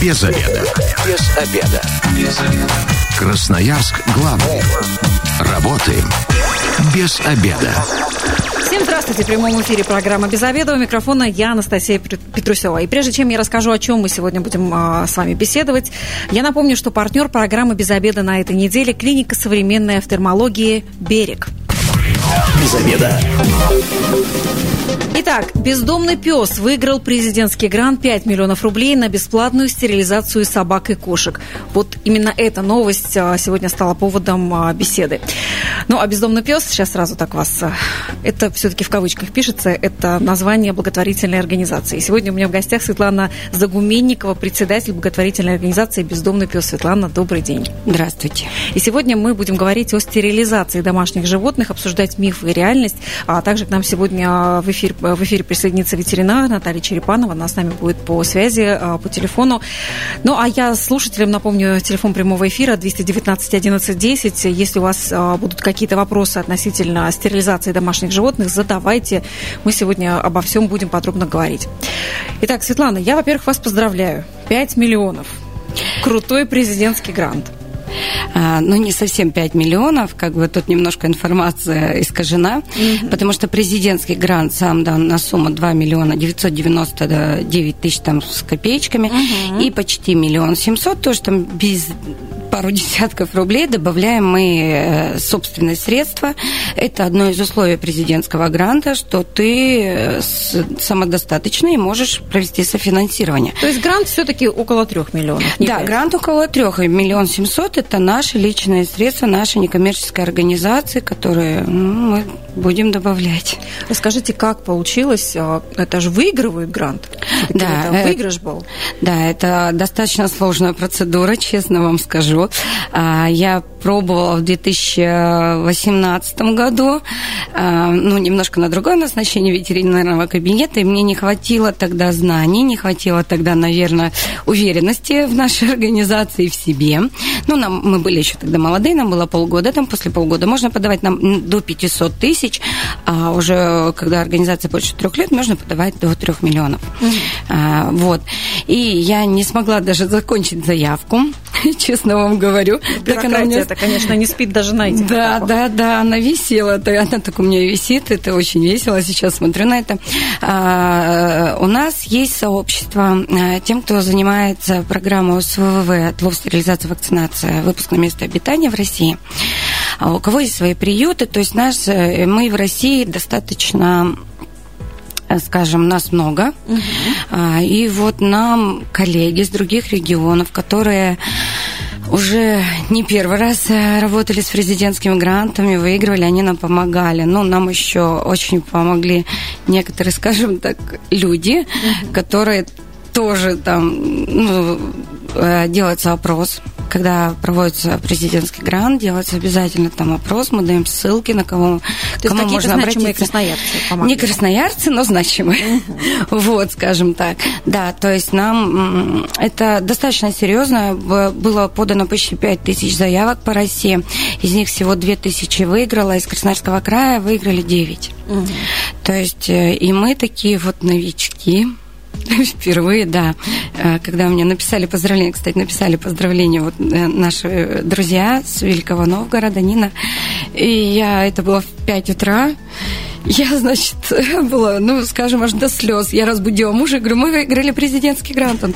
Без обеда. Без обеда. Без обеда. Красноярск главный. Работаем без обеда. Всем здравствуйте. В прямом эфире программа «Без обеда». У микрофона я, Анастасия Петрусева. И прежде чем я расскажу, о чем мы сегодня будем а, с вами беседовать, я напомню, что партнер программы «Без обеда» на этой неделе – клиника современной офтальмологии «Берег». Без обеда. Итак, бездомный пес выиграл президентский грант 5 миллионов рублей на бесплатную стерилизацию собак и кошек. Вот именно эта новость а, сегодня стала поводом а, беседы. Ну, а бездомный пес, сейчас сразу так вас... А, это все-таки в кавычках пишется, это название благотворительной организации. Сегодня у меня в гостях Светлана Загуменникова, председатель благотворительной организации «Бездомный пес». Светлана, добрый день. Здравствуйте. И сегодня мы будем говорить о стерилизации домашних животных, обсуждать мифы и реальность, а также к нам сегодня в эфир в эфире присоединится ветеринар Наталья Черепанова. Она с нами будет по связи, а, по телефону. Ну, а я слушателям напомню телефон прямого эфира 219 11 10. Если у вас а, будут какие-то вопросы относительно стерилизации домашних животных, задавайте. Мы сегодня обо всем будем подробно говорить. Итак, Светлана, я, во-первых, вас поздравляю. 5 миллионов. Крутой президентский грант. А, ну, не совсем 5 миллионов, как бы тут немножко информация искажена, mm-hmm. потому что президентский грант сам дан на сумму 2 миллиона 999 тысяч там с копеечками, mm-hmm. и почти миллион семьсот, тоже там без пару десятков рублей добавляем мы э, собственные средства. Это одно из условий президентского гранта, что ты э, самодостаточный и можешь провести софинансирование. То есть грант все-таки около трех миллионов? Да, 5. грант около трех. И миллион семьсот – это наши личные средства, наши некоммерческие организации, которые ну, мы будем добавлять. Расскажите, как получилось? А, это же выигрывает грант? Да. Это выигрыш был? Да, это достаточно сложная процедура, честно вам скажу. А, я пробовала в 2018 году, а, ну, немножко на другое назначение ветеринарного кабинета, и мне не хватило тогда знаний, не хватило тогда, наверное, уверенности в нашей организации, в себе. Ну, нам, мы были еще тогда молодые, нам было полгода, там после полгода можно подавать нам до 500 тысяч, а уже когда организация больше трех лет, можно подавать до трех миллионов. Mm-hmm. А, вот. И я не смогла даже закончить заявку, честно вам говорю. Как она мне... это, конечно, не спит даже на этих Да, этапах. да, да, она висела, она так у меня висит, это очень весело, сейчас смотрю на это. А, у нас есть сообщество а, тем, кто занимается программой СВВ, отлов, стерилизация, вакцинация, выпуск на место обитания в России. А у кого есть свои приюты, то есть наш, э, мы в России достаточно Э, скажем, нас много. Угу. И вот нам коллеги из других регионов, которые уже не первый раз э, работали с президентскими грантами, выигрывали, они нам помогали. Ну, нам еще очень помогли некоторые, скажем так, люди, угу. которые тоже там ну, э, делается опрос когда проводится президентский грант, делается обязательно там опрос, мы даем ссылки, на кого, То кому можно обратиться. красноярцы помогли. Не красноярцы, но значимые. Вот, скажем так. Да, то есть нам это достаточно серьезно. Было подано почти 5 тысяч заявок по России. Из них всего 2 тысячи выиграла. Из Красноярского края выиграли 9. Угу. То есть э, и мы такие вот новички. Впервые, да. Э, когда мне написали поздравления, кстати, написали поздравления вот э, наши друзья с Великого Новгорода, Нина. И я, это было в 5 утра. Я, значит, была, ну, скажем, аж до слез. Я разбудила мужа и говорю, мы выиграли президентский грант. Он,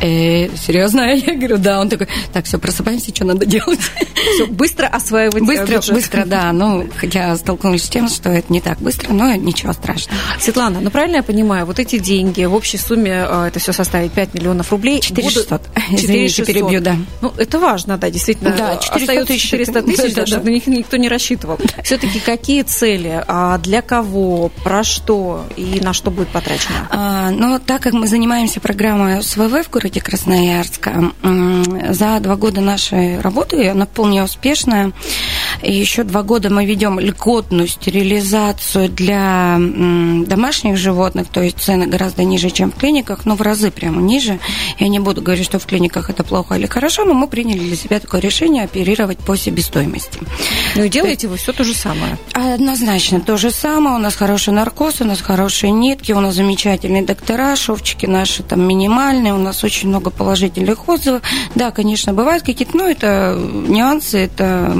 э, серьезно? Я говорю, да. Он такой, так, все, просыпаемся, что надо делать? Все, быстро осваивать Быстро, бюджет. быстро, да. Ну, хотя столкнулись с тем, что это не так быстро, но ничего страшного. Светлана, ну правильно я понимаю, вот эти деньги в общей сумме, э, это все составит 5 миллионов рублей. 4600. Извините, перебью, да. Ну, это важно, да, действительно. Да, 400 тысяч. 400 тысяч, да, да, да. на них никто не рассчитывал. Все-таки какие цели, а для кого, про что и на что будет потрачено? А, ну, так как мы занимаемся программой СВВ в городе Красноярска, за два года нашей работы, она вполне успешная, И еще два года мы ведем льготную стерилизацию для домашних животных, то есть цены гораздо ниже, чем в клиниках, но в разы прямо ниже. Я не буду говорить, что в клиниках это плохо или хорошо, но мы приняли для себя такое решение оперировать по себестоимости. Ну и делаете вы все то же самое? Однозначно то же самое. У нас хороший наркоз, у нас хорошие нитки, у нас замечательные доктора, шовчики наши там минимальные, у нас очень много положительных отзывов. Да, конечно, бывают какие-то, но это нюансы, это,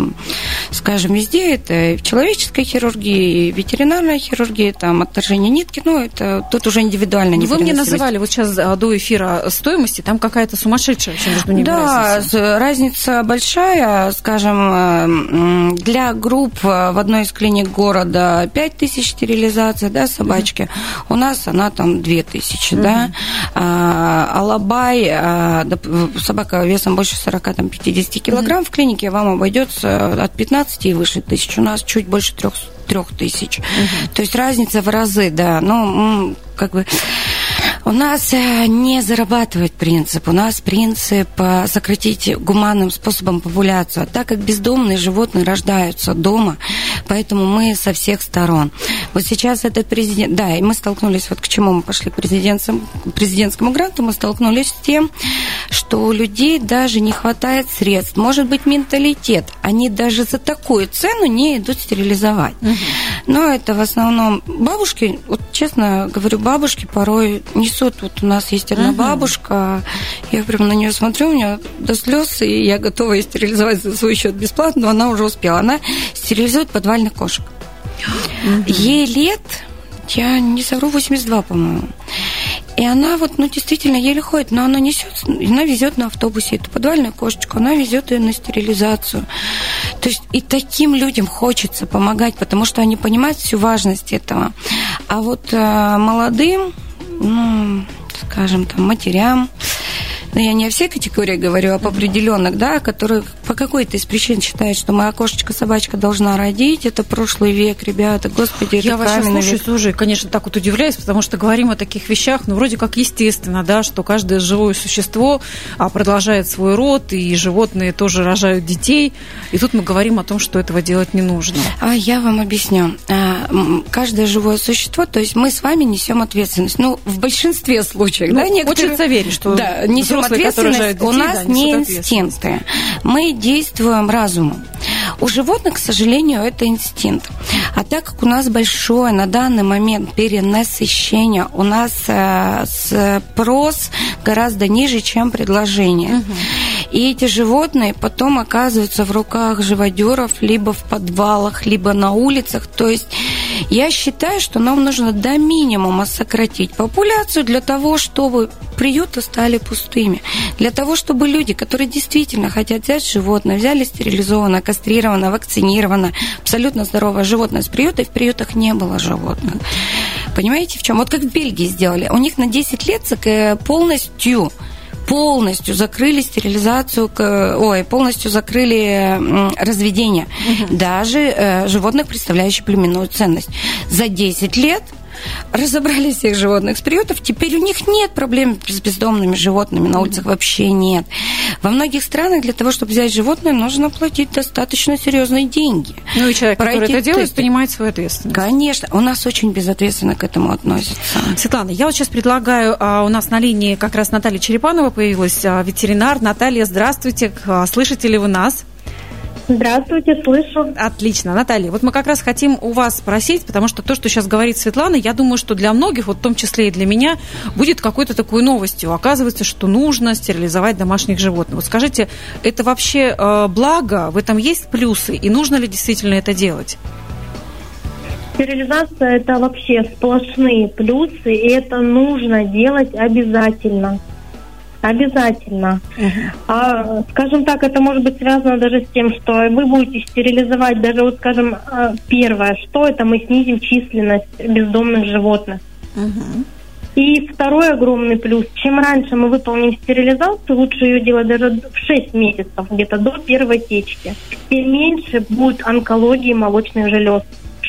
скажем, везде, это и в человеческой хирургии, и в ветеринарной хирургии, там отторжение нитки, ну, это тут уже индивидуально. Вы мне называли вот сейчас а, до эфира стоимости, там какая-то сумасшедшая вообще между ними да, разница. разница большая, скажем, э, для групп в одной из клиник города 5 тысяч стерилизаций, да, собачки, mm-hmm. у нас она там 2 тысячи, mm-hmm. да, а, алабай, а, собака весом больше 40-50 килограмм, mm-hmm. в клинике вам обойдется от 15 и выше тысяч, у нас чуть больше 300 трех тысяч. Угу. То есть разница в разы, да. Ну, как бы у нас э, не зарабатывать принцип, у нас принцип э, сократить гуманным способом популяцию. А так как бездомные животные рождаются дома, поэтому мы со всех сторон. Вот сейчас этот президент, да, и мы столкнулись, вот к чему мы пошли к президентскому гранту, мы столкнулись с тем, что у людей даже не хватает средств. Может быть, менталитет. Они даже за такую цену не идут стерилизовать. Угу. Но это в основном бабушки, вот честно говорю, бабушки порой не несут. Вот у нас есть одна uh-huh. бабушка, я прям на нее смотрю, у нее до слез, и я готова ее стерилизовать за свой счет бесплатно, но она уже успела. Она стерилизует подвальных кошек. Uh-huh. Ей лет, я не совру, 82, по-моему. И она вот, ну, действительно еле ходит, но она несет, она везет на автобусе эту подвальную кошечку, она везет ее на стерилизацию. То есть и таким людям хочется помогать, потому что они понимают всю важность этого. А вот э, молодым, ну, скажем, там, матерям, но я не о всей категории говорю, а по определенных, да, которые по какой-то из причин считают, что моя кошечка, собачка должна родить. Это прошлый век, ребята, господи, это Я вас слушаю, век. тоже, конечно, так вот удивляюсь, потому что говорим о таких вещах, ну, вроде как естественно, да, что каждое живое существо а, продолжает свой род, и животные тоже рожают детей. И тут мы говорим о том, что этого делать не нужно. А я вам объясню. А, каждое живое существо, то есть мы с вами несем ответственность. Ну, в большинстве случаев, ну, да, некоторые... Хочется верить, что да, несем ответственность у нас да, не инстинкты. Мы действуем разумом. У животных, к сожалению, это инстинкт. А так как у нас большое на данный момент перенасыщение, у нас э, спрос гораздо ниже, чем предложение. Угу. И эти животные потом оказываются в руках живодеров либо в подвалах, либо на улицах. То есть я считаю, что нам нужно до минимума сократить популяцию для того, чтобы приюты стали пустыми. Для того, чтобы люди, которые действительно хотят взять животное, взяли стерилизованное, кастрированное, вакцинированное, абсолютно здоровое животное с приюта, и в приютах не было животных. Понимаете, в чем? Вот как в Бельгии сделали. У них на 10 лет полностью полностью закрыли стерилизацию, ой, полностью закрыли разведение угу. даже э, животных, представляющих племенную ценность. За 10 лет разобрали всех животных с приютов, теперь у них нет проблем с бездомными животными, на улицах вообще нет. Во многих странах для того, чтобы взять животное, нужно платить достаточно серьезные деньги. Ну и человек, Пройти который это делает, тесты. понимает свою ответственность. Конечно, у нас очень безответственно к этому относятся. Светлана, я вот сейчас предлагаю, а, у нас на линии как раз Наталья Черепанова появилась, а, ветеринар. Наталья, здравствуйте, а, слышите ли вы нас? Здравствуйте, слышу. Отлично. Наталья, вот мы как раз хотим у вас спросить, потому что то, что сейчас говорит Светлана, я думаю, что для многих, вот в том числе и для меня, будет какой-то такой новостью. Оказывается, что нужно стерилизовать домашних животных. Вот скажите, это вообще э, благо? В этом есть плюсы? И нужно ли действительно это делать? Стерилизация – это вообще сплошные плюсы, и это нужно делать обязательно. Обязательно. Uh-huh. А, скажем так, это может быть связано даже с тем, что вы будете стерилизовать даже, вот скажем, а, первое, что это мы снизим численность бездомных животных. Uh-huh. И второй огромный плюс, чем раньше мы выполним стерилизацию, лучше ее делать даже в 6 месяцев, где-то до первой течки, тем меньше будет онкологии молочных желез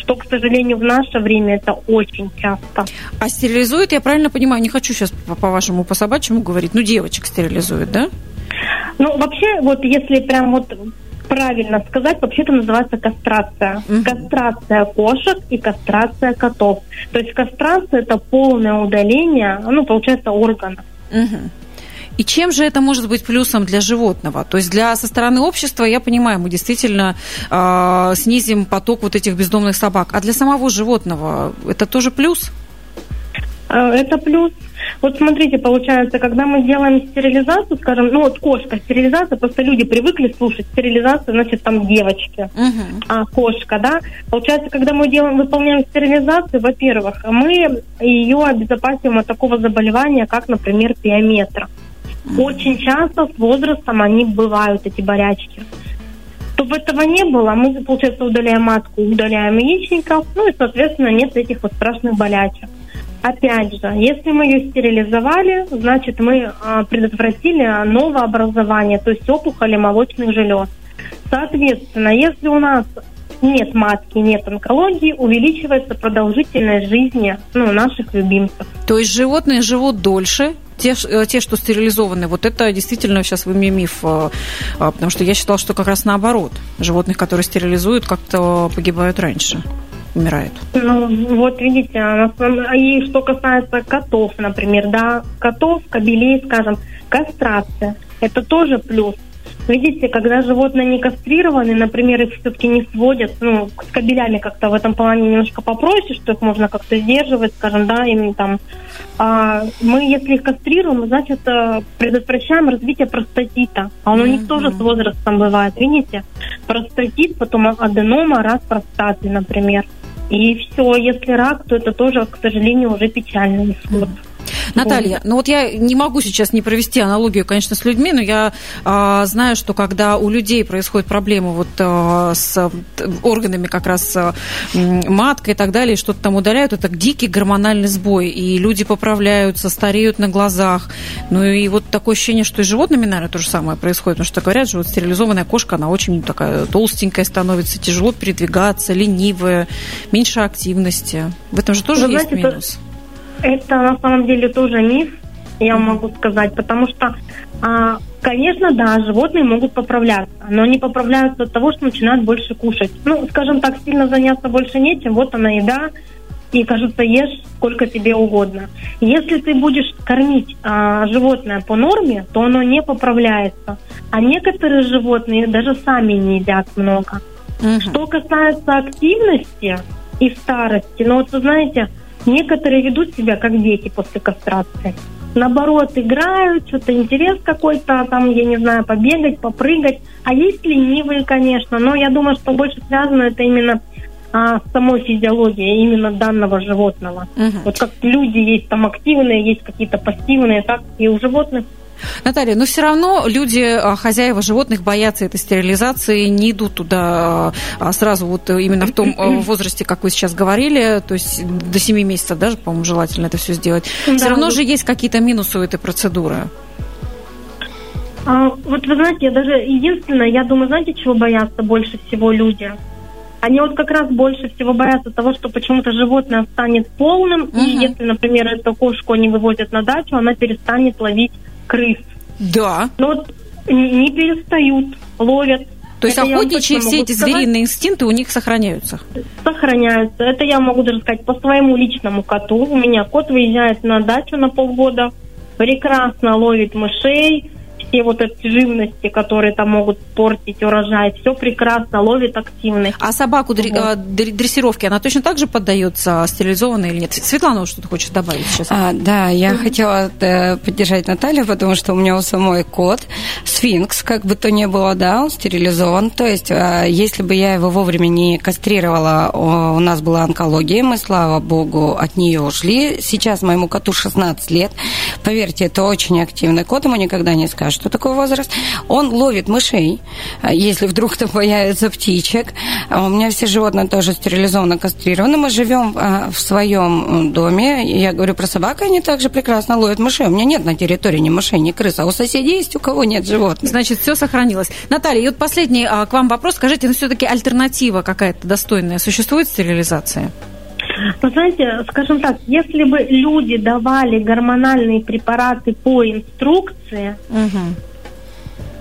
что, к сожалению, в наше время это очень часто. А стерилизуют, я правильно понимаю, не хочу сейчас по-вашему, по собачьему говорить, ну, девочек стерилизуют, да? Ну, вообще, вот если прям вот правильно сказать, вообще-то называется кастрация. Угу. Кастрация кошек и кастрация котов. То есть кастрация это полное удаление, ну, получается, органов. Угу. И чем же это может быть плюсом для животного? То есть для со стороны общества, я понимаю, мы действительно э, снизим поток вот этих бездомных собак. А для самого животного это тоже плюс? А, это плюс. Вот смотрите, получается, когда мы делаем стерилизацию, скажем, ну вот кошка, стерилизация, просто люди привыкли слушать стерилизацию, значит, там девочки, uh-huh. а кошка, да. Получается, когда мы делаем, выполняем стерилизацию, во-первых, мы ее обезопасиваем от такого заболевания, как, например, пиометра. Очень часто с возрастом они бывают, эти болячки. Чтобы этого не было, мы, получается, удаляем матку, удаляем яичников, ну и, соответственно, нет этих вот страшных болячек. Опять же, если мы ее стерилизовали, значит, мы а, предотвратили новообразование, то есть опухоли молочных желез. Соответственно, если у нас нет матки, нет онкологии, увеличивается продолжительность жизни ну, наших любимцев. То есть животные живут дольше, те, э, те, что стерилизованы, вот это действительно сейчас вы мне миф, э, а, потому что я считала, что как раз наоборот. Животных, которые стерилизуют, как-то погибают раньше умирают. Ну, вот видите, и что касается котов, например, да, котов, кобелей, скажем, кастрация, это тоже плюс. Видите, когда животные не кастрированы, например, их все-таки не сводят, ну, с кабелями как-то в этом плане немножко попроще, что их можно как-то сдерживать, скажем, да, им там. А мы, если их кастрируем, значит, э, предотвращаем развитие простатита. А он у них тоже с возрастом бывает, видите? Простатит, потом аденома, раз простаты, например. И все, если рак, то это тоже, к сожалению, уже печальный исход. Наталья, ну вот я не могу сейчас не провести аналогию, конечно, с людьми, но я а, знаю, что когда у людей происходят проблемы вот а, с органами как раз а, маткой и так далее, что-то там удаляют, это дикий гормональный сбой, и люди поправляются, стареют на глазах. Ну и вот такое ощущение, что и с животными, наверное, то же самое происходит, потому что говорят же, вот стерилизованная кошка, она очень такая толстенькая становится, тяжело передвигаться, ленивая, меньше активности. В этом же тоже Вы есть знаете, минус. Это на самом деле тоже миф, я могу сказать, потому что, а, конечно, да, животные могут поправляться, но они поправляются от того, что начинают больше кушать. Ну, скажем так, сильно заняться больше нечем, вот она еда, и, кажется, ешь сколько тебе угодно. Если ты будешь кормить а, животное по норме, то оно не поправляется. А некоторые животные даже сами не едят много. Угу. Что касается активности и старости, ну вот вы знаете, Некоторые ведут себя как дети после кастрации. Наоборот, играют, что-то интерес какой-то, там, я не знаю, побегать, попрыгать. А есть ленивые, конечно, но я думаю, что больше связано это именно а, с самой физиологией именно данного животного. Угу. Вот как люди есть там активные, есть какие-то пассивные, так и у животных Наталья, но все равно люди, а, хозяева животных, боятся этой стерилизации, не идут туда а, а сразу вот именно в том возрасте, как вы сейчас говорили, то есть до 7 месяцев даже, по-моему, желательно это все сделать. Да. Все равно же есть какие-то минусы у этой процедуры. А, вот вы знаете, я даже единственное, я думаю, знаете, чего боятся больше всего люди? Они вот как раз больше всего боятся того, что почему-то животное станет полным, угу. и если, например, эту кошку они вывозят на дачу, она перестанет ловить крыс. Да. Но не перестают, ловят. То есть охотничьи все эти сказать. звериные инстинкты у них сохраняются? Сохраняются. Это я могу даже сказать по своему личному коту. У меня кот выезжает на дачу на полгода, прекрасно ловит мышей, все вот эти живности, которые там могут портить урожай, все прекрасно ловит активно. А собаку вот. А, дрессировки, она точно так же поддается стерилизованной или нет? Светлана, что-то хочет добавить сейчас? А, да, я mm-hmm. хотела э, поддержать Наталью, потому что у меня у самой кот, сфинкс, как бы то ни было, да, он стерилизован. То есть, э, если бы я его вовремя не кастрировала, у нас была онкология, мы, слава богу, от нее ушли. Сейчас моему коту 16 лет. Поверьте, это очень активный кот, ему никогда не скажешь что такое возраст. Он ловит мышей, а, если вдруг там появится птичек. А у меня все животные тоже стерилизованно кастрированы. Мы живем а, в своем доме. Я говорю про собак, они также прекрасно ловят мышей. У меня нет на территории ни мышей, ни крыс, а у соседей есть, у кого нет животных. Значит, все сохранилось. Наталья, и вот последний к вам вопрос. Скажите, ну все-таки альтернатива какая-то достойная существует стерилизация? Вы знаете, скажем так, если бы люди давали гормональные препараты по инструкции, угу.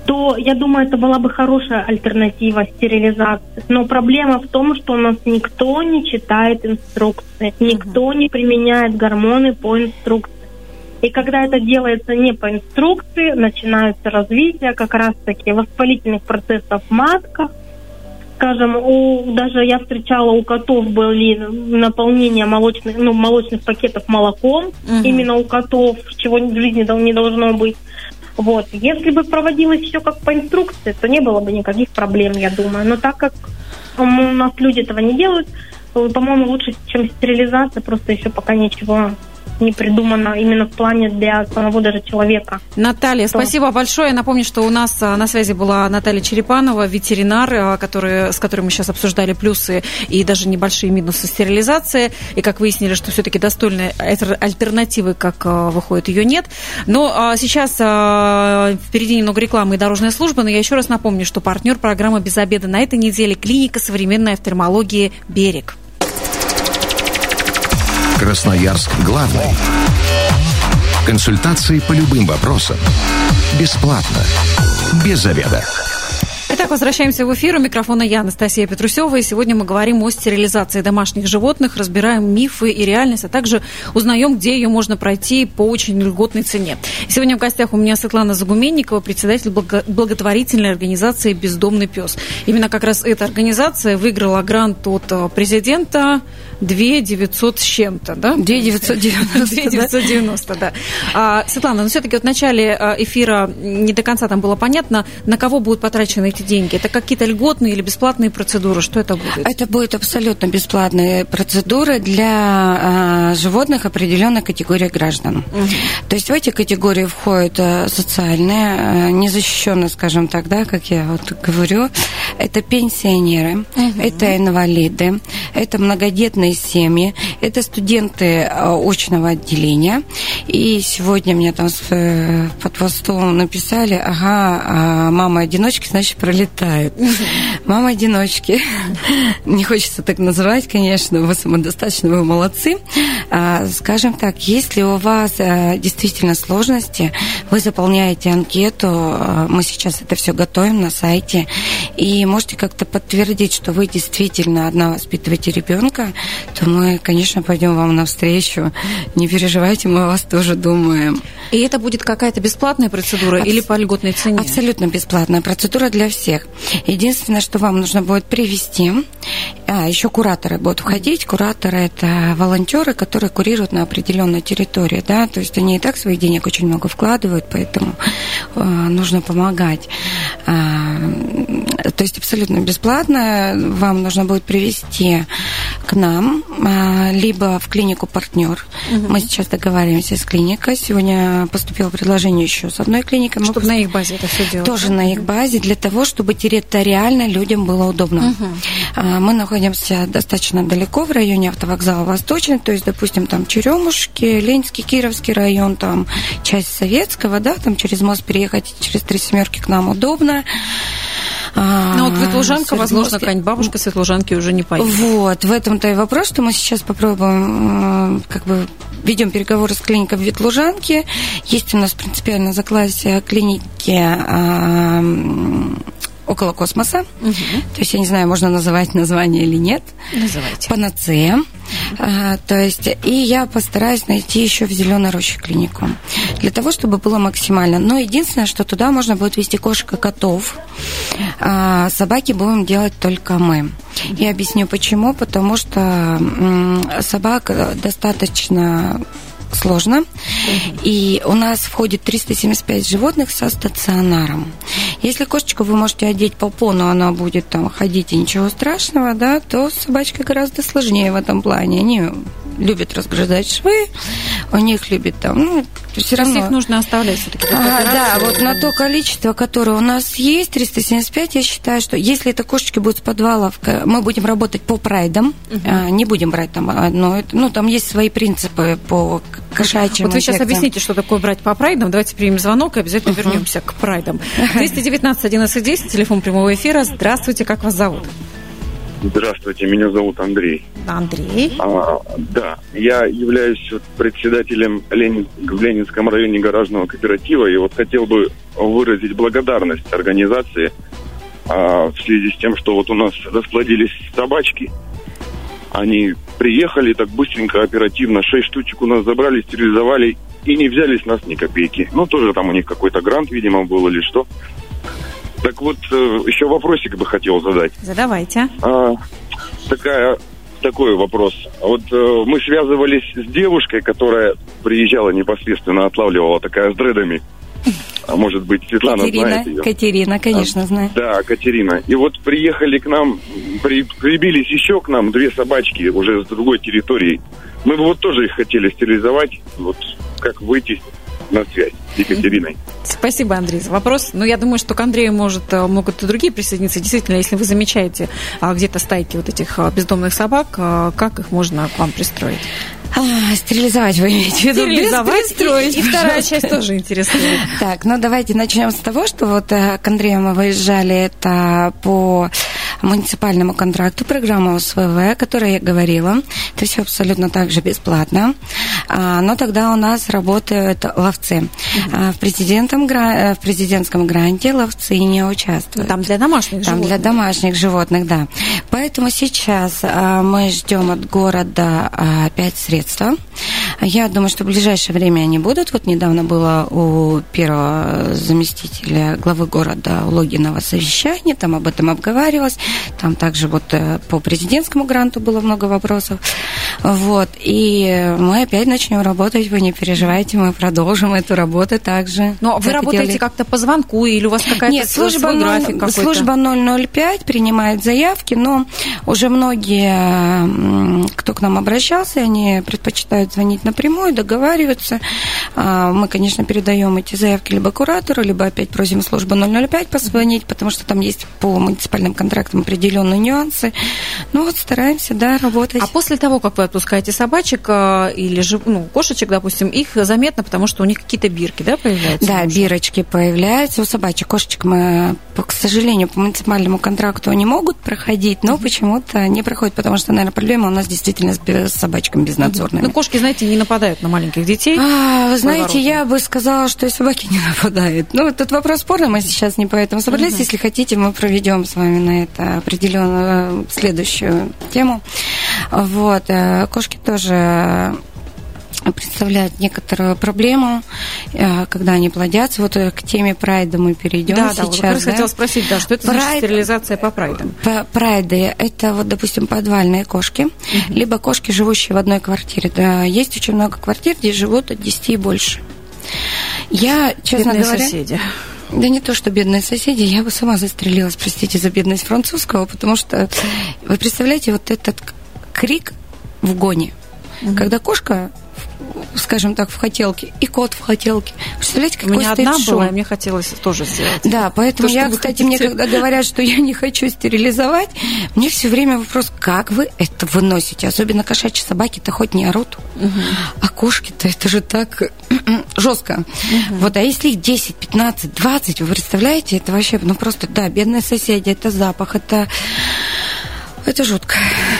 то я думаю, это была бы хорошая альтернатива стерилизации. Но проблема в том, что у нас никто не читает инструкции, никто не применяет гормоны по инструкции. И когда это делается не по инструкции, начинается развитие как раз-таки воспалительных процессов в матках. Скажем, у, даже я встречала у котов были наполнение молочных, ну, молочных пакетов молоком, угу. именно у котов, чего в жизни не должно быть. Вот. Если бы проводилось все как по инструкции, то не было бы никаких проблем, я думаю. Но так как у нас люди этого не делают, по-моему, лучше, чем стерилизация, просто еще пока ничего не придумано именно в плане для самого даже человека. Наталья, что... спасибо большое. Я напомню, что у нас а, на связи была Наталья Черепанова, ветеринар, а, который, с которой мы сейчас обсуждали плюсы и даже небольшие минусы стерилизации. И как выяснили, что все-таки достойной альтернативы, как а, выходит, ее нет. Но сейчас впереди немного рекламы и дорожная служба, но я еще раз напомню, что партнер программы «Без обеда» на этой неделе клиника современной офтальмологии «Берег». Красноярск главный. Консультации по любым вопросам. Бесплатно. Без заведа. Итак, возвращаемся в эфир. У микрофона я, Анастасия Петрусева. И сегодня мы говорим о стерилизации домашних животных, разбираем мифы и реальность, а также узнаем, где ее можно пройти по очень льготной цене. Сегодня в гостях у меня Светлана Загуменникова, председатель благотворительной организации «Бездомный пес». Именно как раз эта организация выиграла грант от э, президента 2 900 с чем-то, да? 2 990. 2 990, да. А, Светлана, ну, все-таки в начале э, эфира не до конца там было понятно, на кого будут потрачены эти деньги. Это какие-то льготные или бесплатные процедуры? Что это будет? Это будет абсолютно бесплатные процедуры для а, животных определенной категории граждан. Угу. То есть в эти категории входят а, социальные, а, незащищенные, скажем так, да, как я вот говорю, это пенсионеры, угу. это инвалиды, это многодетные семьи, это студенты а, очного отделения. И сегодня мне там э, под постом написали, ага, а мама одиночки, значит, пролетает. Мама одиночки. Не хочется так называть, конечно, вы самодостаточно, вы молодцы. А, скажем так, если у вас а, действительно сложности, вы заполняете анкету, мы сейчас это все готовим на сайте, и можете как-то подтвердить, что вы действительно одна воспитываете ребенка, то мы, конечно, пойдем вам навстречу. Не переживайте, мы о вас тоже думаем. И это будет какая-то бесплатная процедура Абс... или по льготной цене? Абсолютно бесплатная процедура для всех. Единственное, что вам нужно будет привести, а, еще кураторы будут входить. Кураторы – это волонтеры, которые курируют на определенной территории, да, то есть они и так своих денег очень много вкладывают, поэтому э, нужно помогать. А, то есть абсолютно бесплатно. Вам нужно будет привести к нам, а, либо в клинику партнер. Угу. Мы сейчас договариваемся с клиникой. Сегодня поступило предложение еще с одной клиникой. Чтобы Мы на их базе это все делать. Тоже да? на их базе, для того, чтобы территориально людям было удобно. Угу. Мы находимся достаточно далеко в районе автовокзала Восточный, то есть, допустим, там Черемушки, Ленинский, Кировский район, там часть Советского, да, там через мост переехать через три семерки к нам удобно. Ну вот Ветлужанка, возможно, какая-нибудь бабушка Светлужанки уже не поедет. Вот, в этом-то и вопрос, что мы сейчас попробуем, как бы, ведем переговоры с клиникой в Ветлужанке. Есть у нас принципиально закласие клиники около космоса. Угу. То есть я не знаю, можно называть название или нет. Называйте. Панацея. А, то есть, и я постараюсь найти еще в Зеленой роще клинику. Для того, чтобы было максимально. Но единственное, что туда можно будет вести кошек и котов. А, собаки будем делать только мы. Я объясню почему. Потому что собака достаточно сложно. И у нас входит 375 животных со стационаром. Если кошечку вы можете одеть по пону, она будет там ходить и ничего страшного, да, то собачка гораздо сложнее в этом плане. Они любят разгрызать швы, у них любят там, ну, все равно... их нужно оставлять все-таки. А, да, вот на то количество, которое у нас есть, 375, я считаю, что если это кошечки будут с подвалов, мы будем работать по прайдам, угу. не будем брать там одно, ну, там есть свои принципы по кошачьим Вот вы сейчас объясните, что такое брать по прайдам. Давайте примем звонок и обязательно угу. вернемся к прайдам. 219 11 10, телефон прямого эфира. Здравствуйте, как вас зовут? Здравствуйте, меня зовут Андрей. Андрей. А, да, я являюсь председателем Ленин, в Ленинском районе гаражного кооператива, и вот хотел бы выразить благодарность организации а, в связи с тем, что вот у нас расплодились собачки. Они приехали так быстренько, оперативно, шесть штучек у нас забрали, стерилизовали и не взяли с нас ни копейки. Ну, тоже там у них какой-то грант, видимо, был или что. Так вот, э, еще вопросик бы хотел задать. Задавайте. А, такая, такой вопрос. Вот э, мы связывались с девушкой, которая приезжала непосредственно, отлавливала такая с дредами. А может быть, Светлана Катерина, знает ее. Катерина, конечно, А, знаю. Да, Катерина. И вот приехали к нам, при, прибились еще к нам две собачки уже с другой территории. Мы бы вот тоже их хотели стерилизовать. Вот как выйти на связь с Екатериной. Спасибо, Андрей, за вопрос. Ну, я думаю, что к Андрею может, э, могут и другие присоединиться. Действительно, если вы замечаете а, где-то стайки вот этих а, бездомных собак, а, как их можно к вам пристроить? А, стерилизовать вы имеете в виду? Стерилизовать. Без пристроить, И, и вторая часть тоже интересует. Так, ну давайте начнем с того, что вот э, к Андрею мы выезжали это по муниципальному контракту, программа СВВ, о которой я говорила. Это все абсолютно так же бесплатно. А, но тогда у нас работают ловцы. А, в, президентом, э, в президентском гранте ловцы не участвуют. Там для домашних Там животных. для домашних животных, да. Поэтому сейчас а, мы ждем от города опять средства. Я думаю, что в ближайшее время они будут. Вот недавно было у первого заместителя главы города Логинова совещание, там об этом обговаривалось. Там также вот э, по президентскому гранту было много вопросов. Вот. И мы опять начнем работать, вы не переживайте, мы продолжим эту работу также. Но вы как и работаете делали. как-то по звонку или у вас какая-то Нет, служба, график ноль- какой-то? служба 005 принимает заявки, но уже многие, кто к нам обращался, они предпочитают звонить напрямую, договариваться. А, Мы, конечно, передаем эти заявки либо куратору, либо опять просим службу 005 позвонить, потому что там есть по муниципальным контрактам определенные нюансы. Ну вот стараемся, да, работать. А после того, как вы отпускаете собачек а, или ну, кошечек, допустим, их заметно, потому что у них какие-то бирки, да, появляются? Да, бирочки появляются. У собачек, кошечек мы, к сожалению, по муниципальному контракту не могут проходить, но почему-то не проходят, потому что, наверное, проблема у нас действительно с, собачками безнадзорными. Ну, кошки, знаете, не нападают на маленьких детей. А, вы знаете, я бы сказала, что и собаки не нападают. Ну, этот вопрос спорный, мы сейчас не по этому собрались. Если хотите, мы проведем с вами на это определенную следующую тему. Вот, э, кошки тоже представляют некоторую проблему, э, когда они плодятся. Вот э, к теме прайда мы перейдем да, да, сейчас. вот как раз да? хотела спросить, да, что это значит Прайд- стерилизация по прайдам? П- Прайды – это, вот, допустим, подвальные кошки, либо кошки, живущие в одной квартире. Да, есть очень много квартир, где живут от 10 и больше. Я, честно Бедные говоря... соседи. Да не то, что бедные соседи, я бы сама застрелилась, простите за бедность французского, потому что вы представляете, вот этот крик в гоне, когда кошка, скажем так, в хотелке, и кот в хотелке. Представляете, У какой меня стоит одна шум? была, и мне хотелось тоже сделать. Да, поэтому То, я, кстати, мне хотите. когда говорят, что я не хочу стерилизовать, мне все время вопрос, как вы это выносите? Особенно кошачьи собаки-то хоть не орут, а кошки-то это же так жестко. Вот, а если их 10, 15, 20, вы представляете, это вообще, ну просто, да, бедные соседи, это запах, это... Это жутко.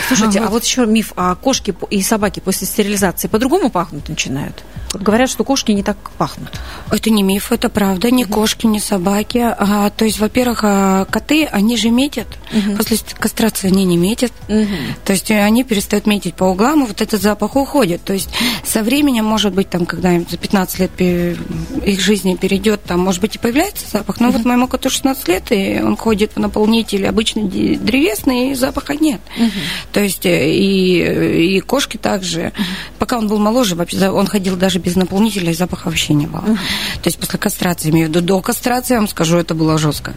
Слушайте, а вот еще миф, кошки по- и собаки после стерилизации по-другому пахнуть начинают? Говорят, что кошки не так пахнут. Это не миф, это правда. Ни кошки, ни собаки. А, то есть, во-первых, а, коты, они же метят. После ст- кастрации они не метят. То есть э, они перестают метить по углам, и вот этот запах уходит. То есть со временем, может быть, там, когда им за 15 лет их жизни перейдет, там, может быть, и появляется запах. Но вот моему коту 16 лет, и он ходит в наполнитель обычно де- древесный, и запаха нет. То есть э, и, и кошки также. Пока он был моложе, вообще, он ходил даже без наполнителя, и запаха вообще не было. То есть после кастрации, имею в виду, до кастрации, я вам скажу, это было жестко.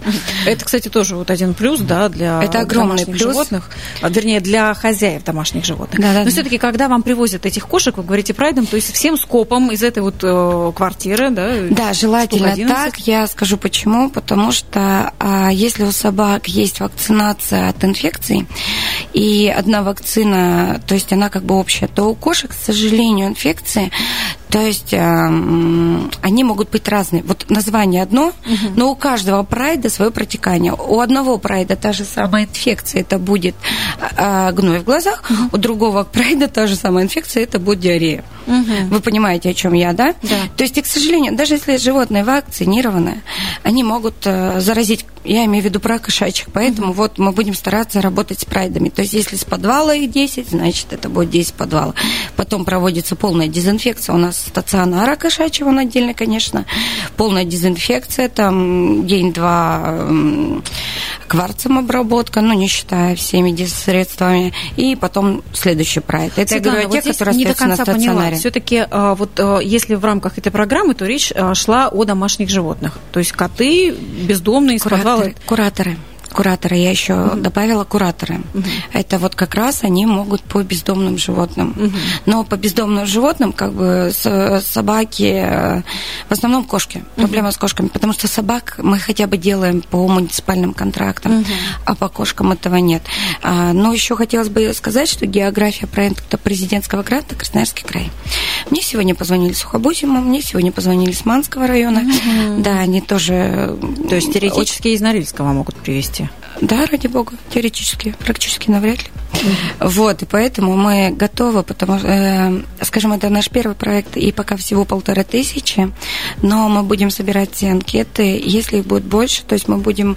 Это, кстати, тоже вот один плюс, да, для Это огромный плюс. животных, а, вернее, для хозяев домашних животных. Да-да-да. Но все-таки, когда вам привозят этих кошек, вы говорите прайдом, то есть всем скопом из этой вот э, квартиры, да? Да, желательно штук 11. так. Я скажу почему. Потому что а, если у собак есть вакцинация от инфекций, и одна вакцина, то есть она как бы общая, то у кошек, к сожалению, инфекции То есть они могут быть разные. Вот название одно, угу. но у каждого прайда свое протекание. У одного прайда та же самая инфекция, это будет а, гной в глазах, угу. у другого прайда та же самая инфекция, это будет диарея. Угу. Вы понимаете, о чем я, да? Да. То есть, к сожалению, даже если животное вакцинированное, они могут э, заразить я имею в виду про кошачьих, поэтому mm-hmm. вот мы будем стараться работать с прайдами. То есть если с подвала их 10, значит это будет 10 подвала. Потом проводится полная дезинфекция. У нас стационара кошачьего, он отдельно, конечно. Полная дезинфекция, там день-два кварцем обработка, ну, не считая всеми средствами. И потом следующий прайд. Это Светлана, я говорю о тех, которые остаются на стационаре. Все-таки а, вот а, если в рамках этой программы, то речь а, шла о домашних животных. То есть коты бездомные из подвала кураторы, Кураторы, я еще uh-huh. добавила кураторы. Uh-huh. Это вот как раз они могут по бездомным животным. Uh-huh. Но по бездомным животным, как бы собаки, э, в основном кошки. Проблема uh-huh. с кошками, потому что собак мы хотя бы делаем по муниципальным контрактам, uh-huh. а по кошкам этого нет. А, но еще хотелось бы сказать, что география проекта президентского гранта Красноярский край. Мне сегодня позвонили Сухобузиму, мне сегодня позвонили с Манского района. Uh-huh. Да, они тоже... То есть теоретически очень... из Норильского могут привезти? Да, ради бога, теоретически, практически навряд ли. Вот, и поэтому мы готовы, потому что, э, скажем, это наш первый проект, и пока всего полторы тысячи, но мы будем собирать все анкеты, если их будет больше, то есть мы будем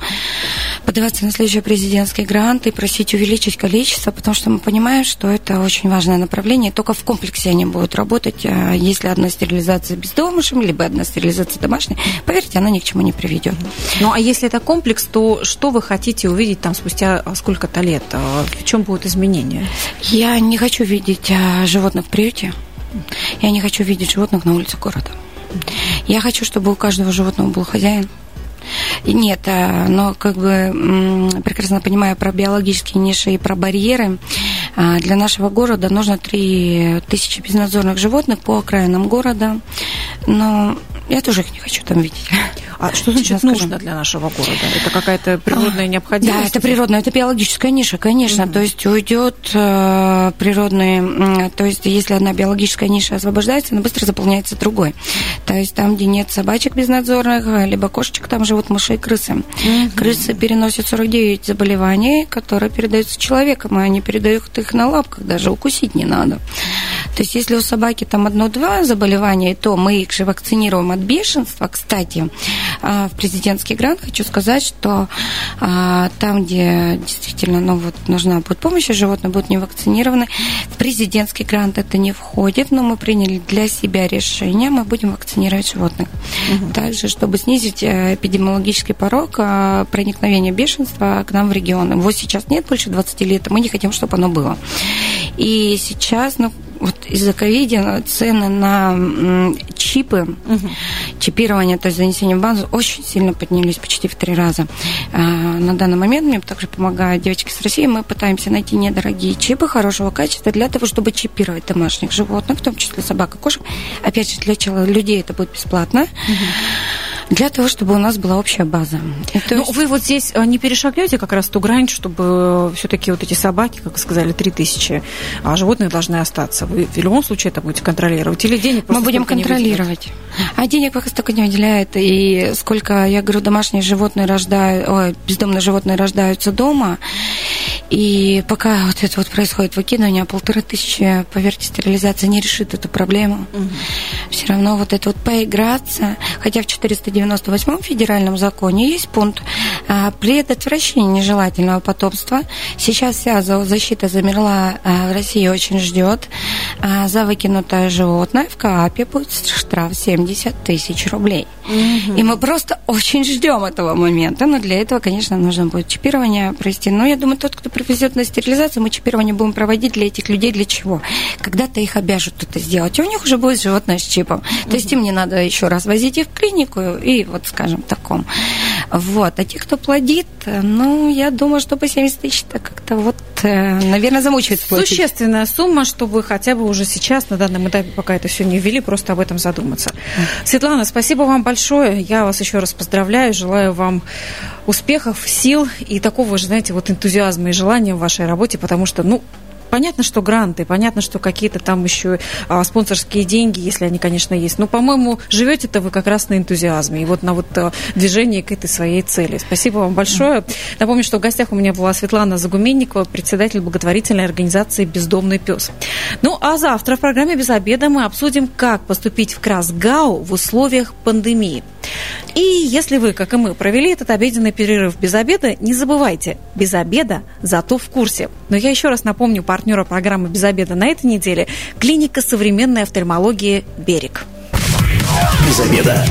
подаваться на следующий президентский грант и просить увеличить количество, потому что мы понимаем, что это очень важное направление, только в комплексе они будут работать, а если одна стерилизация бездомышем, либо одна стерилизация домашней, поверьте, она ни к чему не приведет. Ну, а если это комплекс, то что вы хотите увидеть там спустя сколько-то лет? А в чем будет изменения? Я не хочу видеть а, животных в приюте. Я не хочу видеть животных на улице города. Я хочу, чтобы у каждого животного был хозяин. Нет, а, но как бы прекрасно понимаю про биологические ниши и про барьеры. А, для нашего города нужно 3 тысячи безнадзорных животных по окраинам города. Но я тоже их не хочу там видеть. А что значит нужно для нашего города? Это какая-то природная необходимость? Да, это природная, это биологическая ниша, конечно. Mm-hmm. То есть уйдет э, природный, то есть если одна биологическая ниша освобождается, она быстро заполняется другой. То есть там, где нет собачек безнадзорных, э, либо кошечек, там живут мыши и крысы. Mm-hmm. Крысы переносят 49 заболеваний, которые передаются человеком, и они передают их на лапках, даже укусить не надо. То есть если у собаки там одно-два заболевания, то мы их же вакцинируем от бешенства. Кстати, а, в президентский грант хочу сказать, что а, там, где действительно ну, вот, нужна будет помощь, и животные будут не вакцинированы, в президентский грант это не входит, но мы приняли для себя решение, мы будем вакцинировать животных. Угу. Также, чтобы снизить э, эпидемиологический порог а, проникновения бешенства к нам в регион. Его сейчас нет больше 20 лет, мы не хотим, чтобы оно было. И сейчас, ну, вот из-за ковида цены на чипы, угу. чипирование, то есть занесение в базу, очень сильно поднялись, почти в три раза. А, на данный момент мне также помогают девочки с России. Мы пытаемся найти недорогие чипы хорошего качества для того, чтобы чипировать домашних животных, в том числе собак и кошек. Опять же, для людей это будет бесплатно. Угу для того, чтобы у нас была общая база. Ну, есть... Вы вот здесь э, не перешагнете как раз ту грань, чтобы все-таки вот эти собаки, как сказали, 3000, а животные должны остаться. Вы в любом случае это будете контролировать? Или денег Мы будем контролировать. А денег пока столько не выделяет. И сколько, я говорю, домашние животные рождают, ой, бездомные животные рождаются дома, и пока вот это вот происходит выкидывание, полторы тысячи, поверьте, стерилизация не решит эту проблему. Угу. Все равно вот это вот поиграться, хотя в 498 федеральном законе есть пункт а, предотвращения нежелательного потомства. Сейчас вся защита замерла а, в России очень ждет. А, за выкинутое животное в КАПе будет штраф 70 тысяч рублей. Угу. И мы просто очень ждем этого момента. Но для этого, конечно, нужно будет чипирование провести. Но я думаю, тот, кто привезет на стерилизацию, мы чипирование будем проводить для этих людей для чего? Когда-то их обяжут это сделать, и у них уже будет животное с чипом. Угу. То есть им не надо еще раз возить их в клинику и вот, скажем, таком. Вот. А те, кто плодит, ну, я думаю, что по 70 тысяч это как-то вот, э, наверное, замучает платить. Существенная сумма, чтобы хотя бы уже сейчас, на данном этапе, пока это все не ввели, просто об этом задуматься. Светлана, спасибо вам большое. Я вас еще раз поздравляю. Желаю вам успехов, сил и такого же, знаете, вот энтузиазма и желания в вашей работе, потому что, ну, понятно, что гранты, понятно, что какие-то там еще а, спонсорские деньги, если они, конечно, есть. Но, по-моему, живете-то вы как раз на энтузиазме и вот на вот а, движении к этой своей цели. Спасибо вам большое. Напомню, что в гостях у меня была Светлана Загуменникова, председатель благотворительной организации «Бездомный пес». Ну, а завтра в программе «Без обеда» мы обсудим, как поступить в Красгау в условиях пандемии. И если вы, как и мы, провели этот обеденный перерыв без обеда, не забывайте, без обеда, зато в курсе. Но я еще раз напомню партнера программы «Без обеда» на этой неделе – клиника современной офтальмологии «Берег». Без обеда.